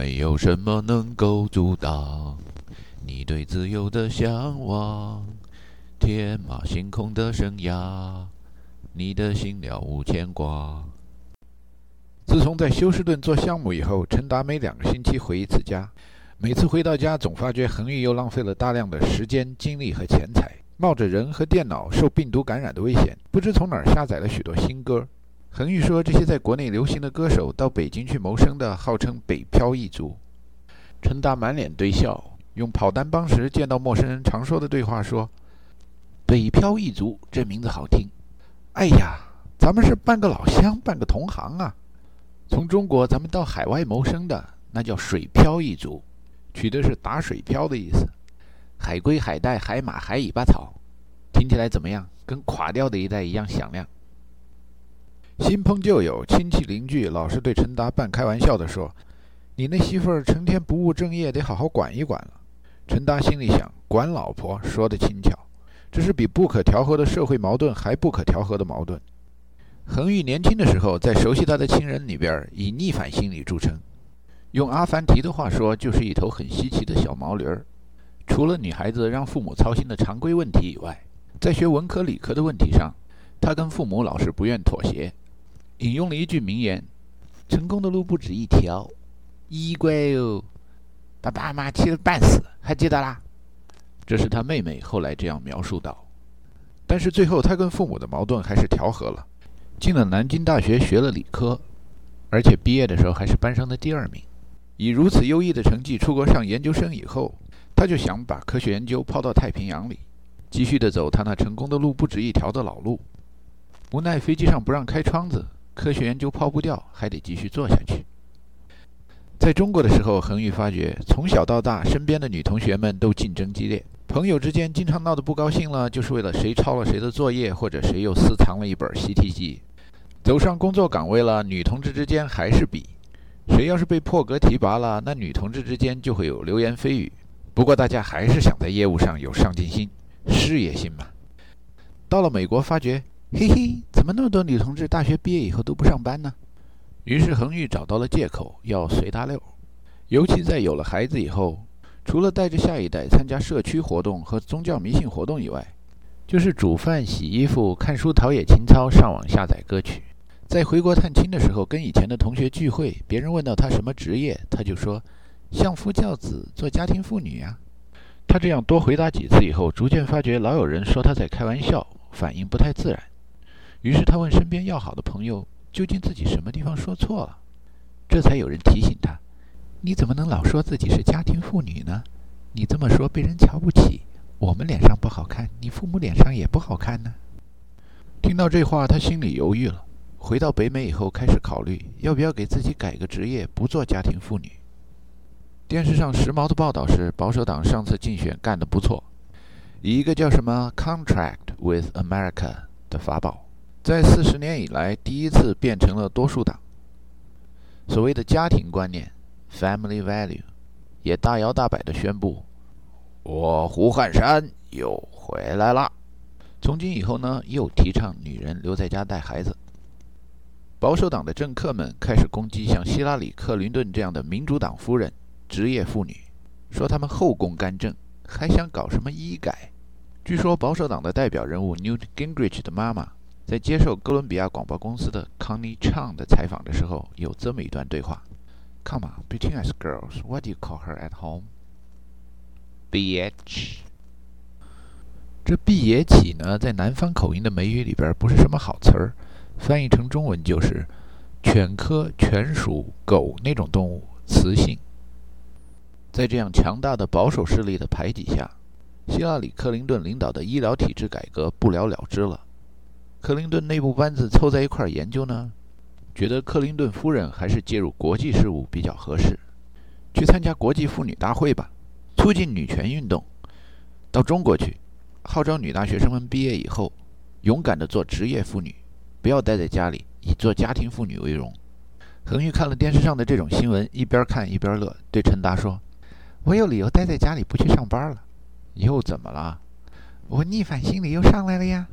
没有什么能够阻挡你对自由的向往，天马行空的生涯，你的心了无牵挂。自从在休斯顿做项目以后，陈达每两个星期回一次家，每次回到家，总发觉恒玉又浪费了大量的时间、精力和钱财，冒着人和电脑受病毒感染的危险，不知从哪儿下载了许多新歌。恒玉说：“这些在国内流行的歌手到北京去谋生的，号称‘北漂一族’。”陈达满脸堆笑，用跑单帮时见到陌生人常说的对话说：“北漂一族，这名字好听。哎呀，咱们是半个老乡，半个同行啊。从中国咱们到海外谋生的，那叫水漂一族，取的是打水漂的意思。海龟、海带、海马、海尾巴草，听起来怎么样？跟垮掉的一代一样响亮。”新朋旧友、亲戚邻居老是对陈达半开玩笑地说：“你那媳妇儿成天不务正业，得好好管一管了。”陈达心里想：“管老婆说的轻巧，这是比不可调和的社会矛盾还不可调和的矛盾。”恒玉年轻的时候，在熟悉他的亲人里边，以逆反心理著称。用阿凡提的话说，就是一头很稀奇的小毛驴儿。除了女孩子让父母操心的常规问题以外，在学文科理科的问题上，他跟父母老是不愿妥协。引用了一句名言：“成功的路不止一条。”衣柜哦，把爸妈气得半死，还记得啦？这是他妹妹后来这样描述道。但是最后，他跟父母的矛盾还是调和了，进了南京大学学了理科，而且毕业的时候还是班上的第二名。以如此优异的成绩出国上研究生以后，他就想把科学研究抛到太平洋里，继续的走他那成功的路不止一条的老路。无奈飞机上不让开窗子。科学研究抛不掉，还得继续做下去。在中国的时候，恒玉发觉，从小到大，身边的女同学们都竞争激烈，朋友之间经常闹得不高兴了，就是为了谁抄了谁的作业，或者谁又私藏了一本习题集。走上工作岗位了，女同志之间还是比，谁要是被破格提拔了，那女同志之间就会有流言蜚语。不过大家还是想在业务上有上进心、事业心嘛。到了美国，发觉。嘿嘿，怎么那么多女同志大学毕业以后都不上班呢？于是恒玉找到了借口要随大溜，尤其在有了孩子以后，除了带着下一代参加社区活动和宗教迷信活动以外，就是煮饭、洗衣服、看书、陶冶情操、上网下载歌曲。在回国探亲的时候，跟以前的同学聚会，别人问到他什么职业，他就说相夫教子，做家庭妇女呀。他这样多回答几次以后，逐渐发觉老有人说他在开玩笑，反应不太自然。于是他问身边要好的朋友：“究竟自己什么地方说错了？”这才有人提醒他：“你怎么能老说自己是家庭妇女呢？你这么说被人瞧不起，我们脸上不好看，你父母脸上也不好看呢。”听到这话，他心里犹豫了。回到北美以后，开始考虑要不要给自己改个职业，不做家庭妇女。电视上时髦的报道是，保守党上次竞选干得不错，以一个叫什么 “Contract with America” 的法宝。在四十年以来，第一次变成了多数党。所谓的家庭观念 （family value） 也大摇大摆地宣布：“我胡汉山又回来了。”从今以后呢，又提倡女人留在家带孩子。保守党的政客们开始攻击像希拉里·克林顿这样的民主党夫人、职业妇女，说他们后宫干政，还想搞什么医改。据说保守党的代表人物 Newt Gingrich 的妈妈。在接受哥伦比亚广播公司的 Connie Chang 的采访的时候，有这么一段对话：“Come on, between us girls, what do you call her at home? Bitch。”这“毕野起”呢，在南方口音的美语里边不是什么好词儿，翻译成中文就是犬科犬属狗那种动物，雌性。在这样强大的保守势力的排挤下，希拉里·克林顿领导的医疗体制改革不了了之了。克林顿内部班子凑在一块儿研究呢，觉得克林顿夫人还是介入国际事务比较合适，去参加国际妇女大会吧，促进女权运动。到中国去，号召女大学生们毕业以后，勇敢地做职业妇女，不要待在家里，以做家庭妇女为荣。恒玉看了电视上的这种新闻，一边看一边乐，对陈达说：“我有理由待在家里不去上班了。又怎么了？我逆反心理又上来了呀。”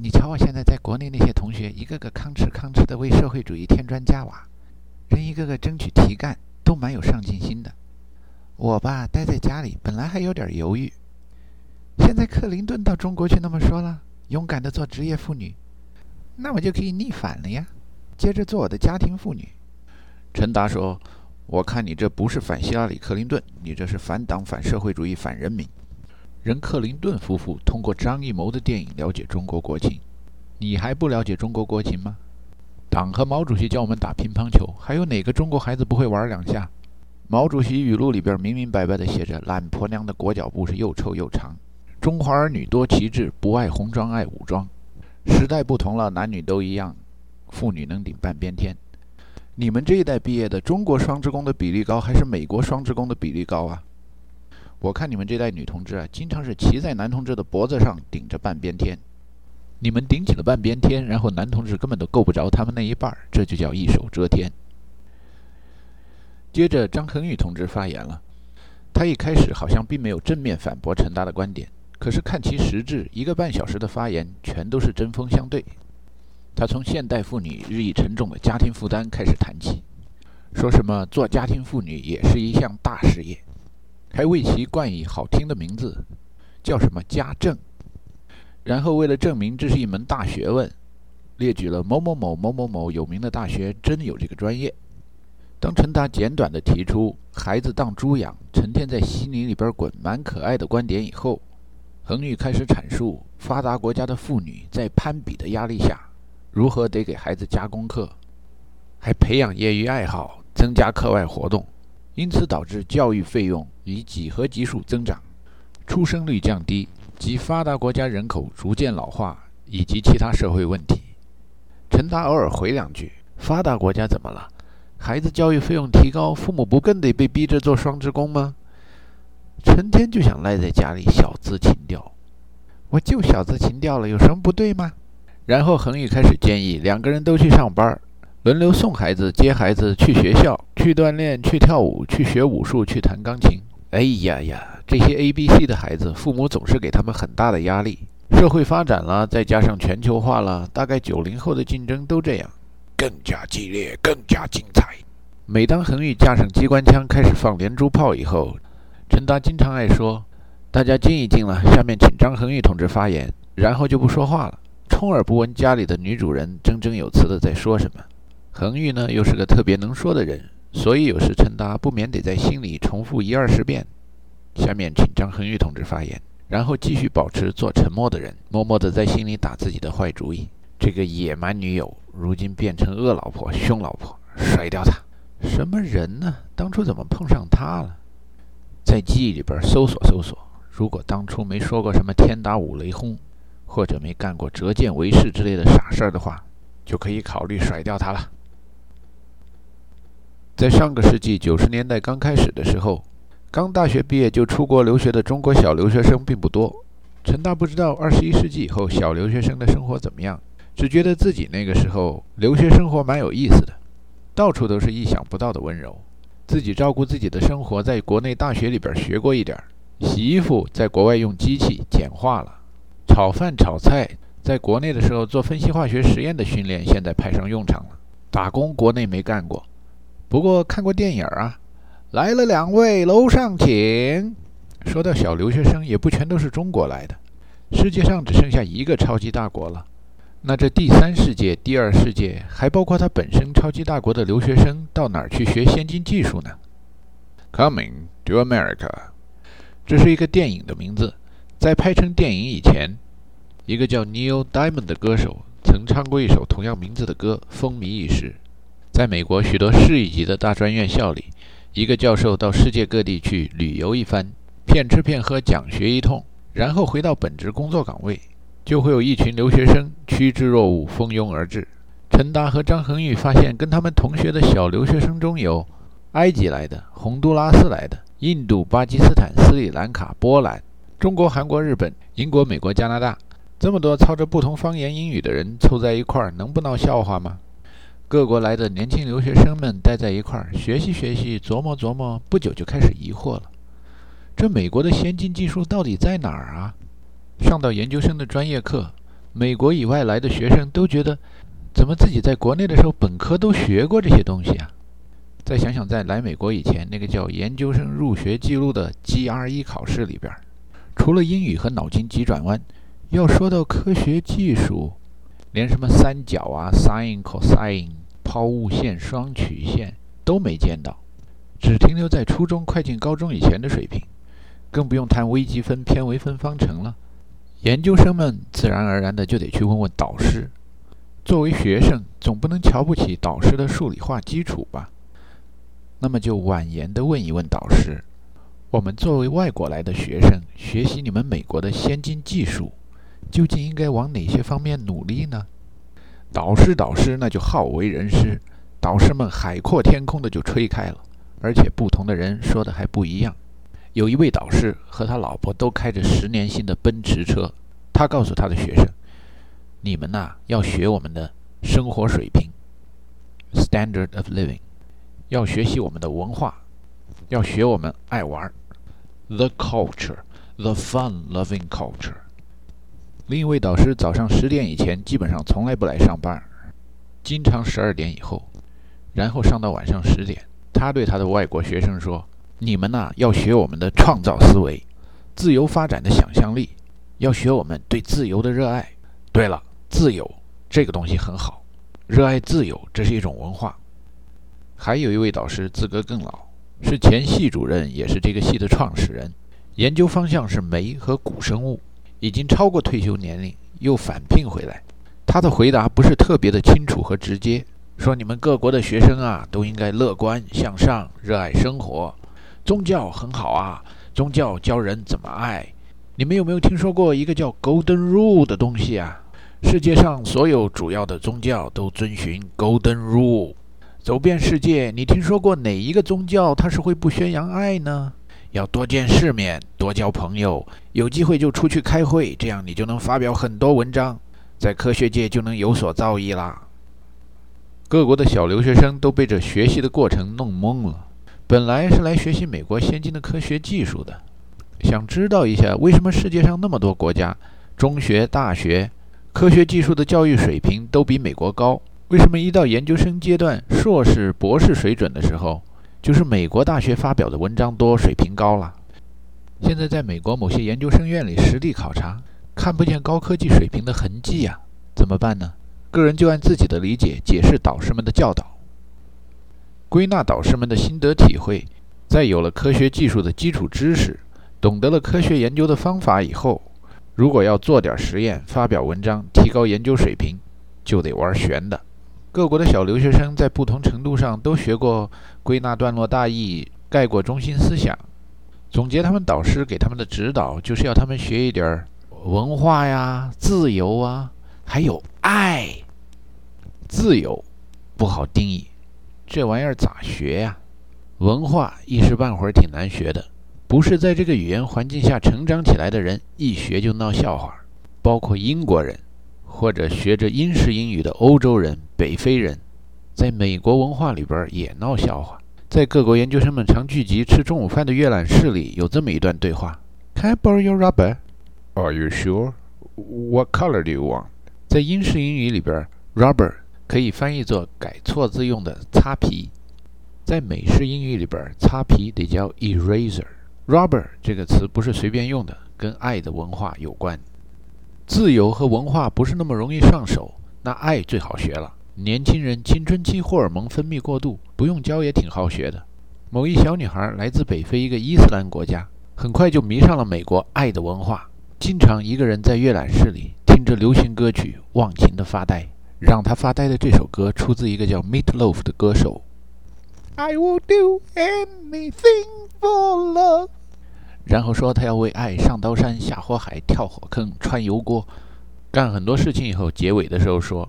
你瞧，我现在在国内那些同学，一个个吭哧吭哧的为社会主义添砖加瓦，人一个个争取提干，都蛮有上进心的我吧，待在家里本来还有点犹豫，现在克林顿到中国去那么说了，勇敢的做职业妇女，那我就可以逆反了呀，接着做我的家庭妇女。陈达说：“我看你这不是反希拉里·克林顿，你这是反党、反社会主义、反人民。”任克林顿夫妇通过张艺谋的电影了解中国国情，你还不了解中国国情吗？党和毛主席教我们打乒乓球，还有哪个中国孩子不会玩两下？毛主席语录里边明明白白的写着：“懒婆娘的裹脚布是又臭又长。”中华儿女多旗帜，不爱红装爱武装。时代不同了，男女都一样，妇女能顶半边天。你们这一代毕业的，中国双职工的比例高，还是美国双职工的比例高啊？我看你们这代女同志啊，经常是骑在男同志的脖子上，顶着半边天。你们顶起了半边天，然后男同志根本都够不着他们那一半儿，这就叫一手遮天。接着，张恒宇同志发言了。他一开始好像并没有正面反驳陈达的观点，可是看其实质，一个半小时的发言全都是针锋相对。他从现代妇女日益沉重的家庭负担开始谈起，说什么做家庭妇女也是一项大事业，还为其冠以好听的名字，叫什么家政。然后为了证明这是一门大学问，列举了某某某某某某有名的大学真有这个专业。当陈达简短地提出“孩子当猪养，成天在稀泥里边滚，蛮可爱”的观点以后，恒宇开始阐述发达国家的妇女在攀比的压力下，如何得给孩子加功课，还培养业余爱好，增加课外活动，因此导致教育费用以几何级数增长，出生率降低。及发达国家人口逐渐老化，以及其他社会问题。陈达偶尔回两句：“发达国家怎么了？孩子教育费用提高，父母不更得被逼着做双职工吗？成天就想赖在家里，小资情调。我就小资情调了，有什么不对吗？”然后恒宇开始建议两个人都去上班，轮流送孩子、接孩子去学校、去锻炼、去跳舞、去学武术、去弹钢琴。哎呀呀！这些 A、B、C 的孩子，父母总是给他们很大的压力。社会发展了，再加上全球化了，大概九零后的竞争都这样，更加激烈，更加精彩。每当恒宇架上机关枪开始放连珠炮以后，陈达经常爱说：“大家静一静了，下面请张恒宇同志发言。”然后就不说话了，充耳不闻家里的女主人振振有词的在说什么。恒宇呢，又是个特别能说的人，所以有时陈达不免得在心里重复一二十遍。下面请张恒玉同志发言，然后继续保持做沉默的人，默默地在心里打自己的坏主意。这个野蛮女友如今变成恶老婆、凶老婆，甩掉她。什么人呢？当初怎么碰上她了？在记忆里边搜索搜索，如果当初没说过什么天打五雷轰，或者没干过折剑为誓之类的傻事儿的话，就可以考虑甩掉她了。在上个世纪九十年代刚开始的时候。刚大学毕业就出国留学的中国小留学生并不多。陈大不知道二十一世纪以后小留学生的生活怎么样，只觉得自己那个时候留学生活蛮有意思的，到处都是意想不到的温柔。自己照顾自己的生活，在国内大学里边学过一点儿。洗衣服在国外用机器简化了，炒饭炒菜在国内的时候做分析化学实验的训练现在派上用场了。打工国内没干过，不过看过电影啊。来了两位，楼上请。说到小留学生，也不全都是中国来的。世界上只剩下一个超级大国了。那这第三世界、第二世界，还包括它本身超级大国的留学生，到哪儿去学先进技术呢？Coming to America，这是一个电影的名字。在拍成电影以前，一个叫 Neil Diamond 的歌手曾唱过一首同样名字的歌，风靡一时。在美国许多市一级的大专院校里。一个教授到世界各地去旅游一番，骗吃骗喝讲学一通，然后回到本职工作岗位，就会有一群留学生趋之若鹜，蜂拥而至。陈达和张恒玉发现，跟他们同学的小留学生中有埃及来的、洪都拉斯来的、印度、巴基斯坦、斯里兰卡、波兰、中国、韩国、日本、英国、美国、加拿大，这么多操着不同方言英语的人凑在一块儿，能不闹笑话吗？各国来的年轻留学生们待在一块儿学习学习，琢磨琢磨，不久就开始疑惑了：这美国的先进技术到底在哪儿啊？上到研究生的专业课，美国以外来的学生都觉得，怎么自己在国内的时候本科都学过这些东西啊？再想想在来美国以前那个叫研究生入学记录的 GRE 考试里边，除了英语和脑筋急转弯，要说到科学技术，连什么三角啊、sin、cosine、抛物线、双曲线都没见到，只停留在初中快进高中以前的水平，更不用谈微积分、偏微分方程了。研究生们自然而然的就得去问问导师，作为学生，总不能瞧不起导师的数理化基础吧？那么就婉言的问一问导师：我们作为外国来的学生，学习你们美国的先进技术，究竟应该往哪些方面努力呢？导师，导师，那就好为人师。导师们海阔天空的就吹开了，而且不同的人说的还不一样。有一位导师和他老婆都开着十年新的奔驰车，他告诉他的学生：你们呐，要学我们的生活水平 （standard of living）。要学习我们的文化，要学我们爱玩，the culture，the fun-loving culture。另一位导师早上十点以前基本上从来不来上班，经常十二点以后，然后上到晚上十点。他对他的外国学生说：“你们呐，要学我们的创造思维，自由发展的想象力，要学我们对自由的热爱。对了，自由这个东西很好，热爱自由，这是一种文化。”还有一位导师资格更老，是前系主任，也是这个系的创始人，研究方向是酶和古生物，已经超过退休年龄，又返聘回来。他的回答不是特别的清楚和直接，说你们各国的学生啊，都应该乐观向上，热爱生活，宗教很好啊，宗教教人怎么爱。你们有没有听说过一个叫 Golden Rule 的东西啊？世界上所有主要的宗教都遵循 Golden Rule。走遍世界，你听说过哪一个宗教它是会不宣扬爱呢？要多见世面，多交朋友，有机会就出去开会，这样你就能发表很多文章，在科学界就能有所造诣啦。各国的小留学生都被这学习的过程弄懵了。本来是来学习美国先进的科学技术的，想知道一下为什么世界上那么多国家中学、大学科学技术的教育水平都比美国高。为什么一到研究生阶段、硕士、博士水准的时候，就是美国大学发表的文章多、水平高了？现在在美国某些研究生院里实地考察，看不见高科技水平的痕迹呀，怎么办呢？个人就按自己的理解解释导师们的教导，归纳导师们的心得体会，在有了科学技术的基础知识，懂得了科学研究的方法以后，如果要做点实验、发表文章、提高研究水平，就得玩悬的。各国的小留学生在不同程度上都学过归纳段落大意、概括中心思想。总结他们导师给他们的指导，就是要他们学一点文化呀、自由啊，还有爱。自由不好定义，这玩意儿咋学呀？文化一时半会儿挺难学的，不是在这个语言环境下成长起来的人，一学就闹笑话，包括英国人。或者学着英式英语的欧洲人、北非人，在美国文化里边也闹笑话。在各国研究生们常聚集吃中午饭的阅览室里，有这么一段对话：Can I borrow your rubber? Are you sure? What color do you want? 在英式英语里边，rubber 可以翻译作改错字用的擦皮；在美式英语里边，擦皮得叫 eraser。rubber 这个词不是随便用的，跟爱的文化有关。自由和文化不是那么容易上手，那爱最好学了。年轻人青春期荷尔蒙分泌过度，不用教也挺好学的。某一小女孩来自北非一个伊斯兰国家，很快就迷上了美国爱的文化，经常一个人在阅览室里听着流行歌曲忘情的发呆。让她发呆的这首歌出自一个叫 Meatloaf 的歌手。I will do anything for love。然后说他要为爱上刀山下火海跳火坑穿油锅，干很多事情以后，结尾的时候说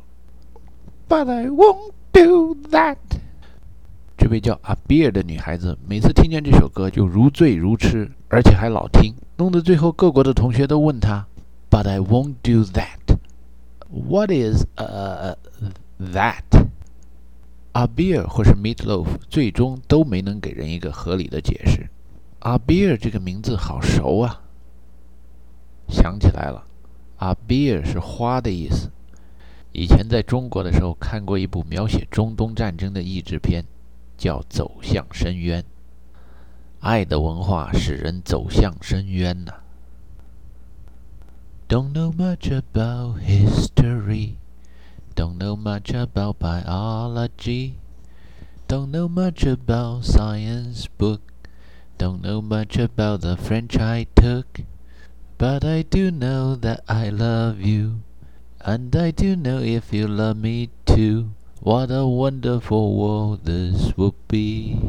，But I won't do that。这位叫阿比尔的女孩子每次听见这首歌就如醉如痴，而且还老听，弄得最后各国的同学都问她，But I won't do that。What is uh that？阿比尔或是 Meatloaf 最终都没能给人一个合理的解释。阿比尔这个名字好熟啊！想起来了，阿比尔是花的意思。以前在中国的时候看过一部描写中东战争的译制片，叫走向深渊。爱的文化使人走向深渊呐。Don't know much about history, don't know much about biology, don't know much about science book, don't know much about the French I took, but I do know that I love you, and I do know if you love me too, what a wonderful world this would be.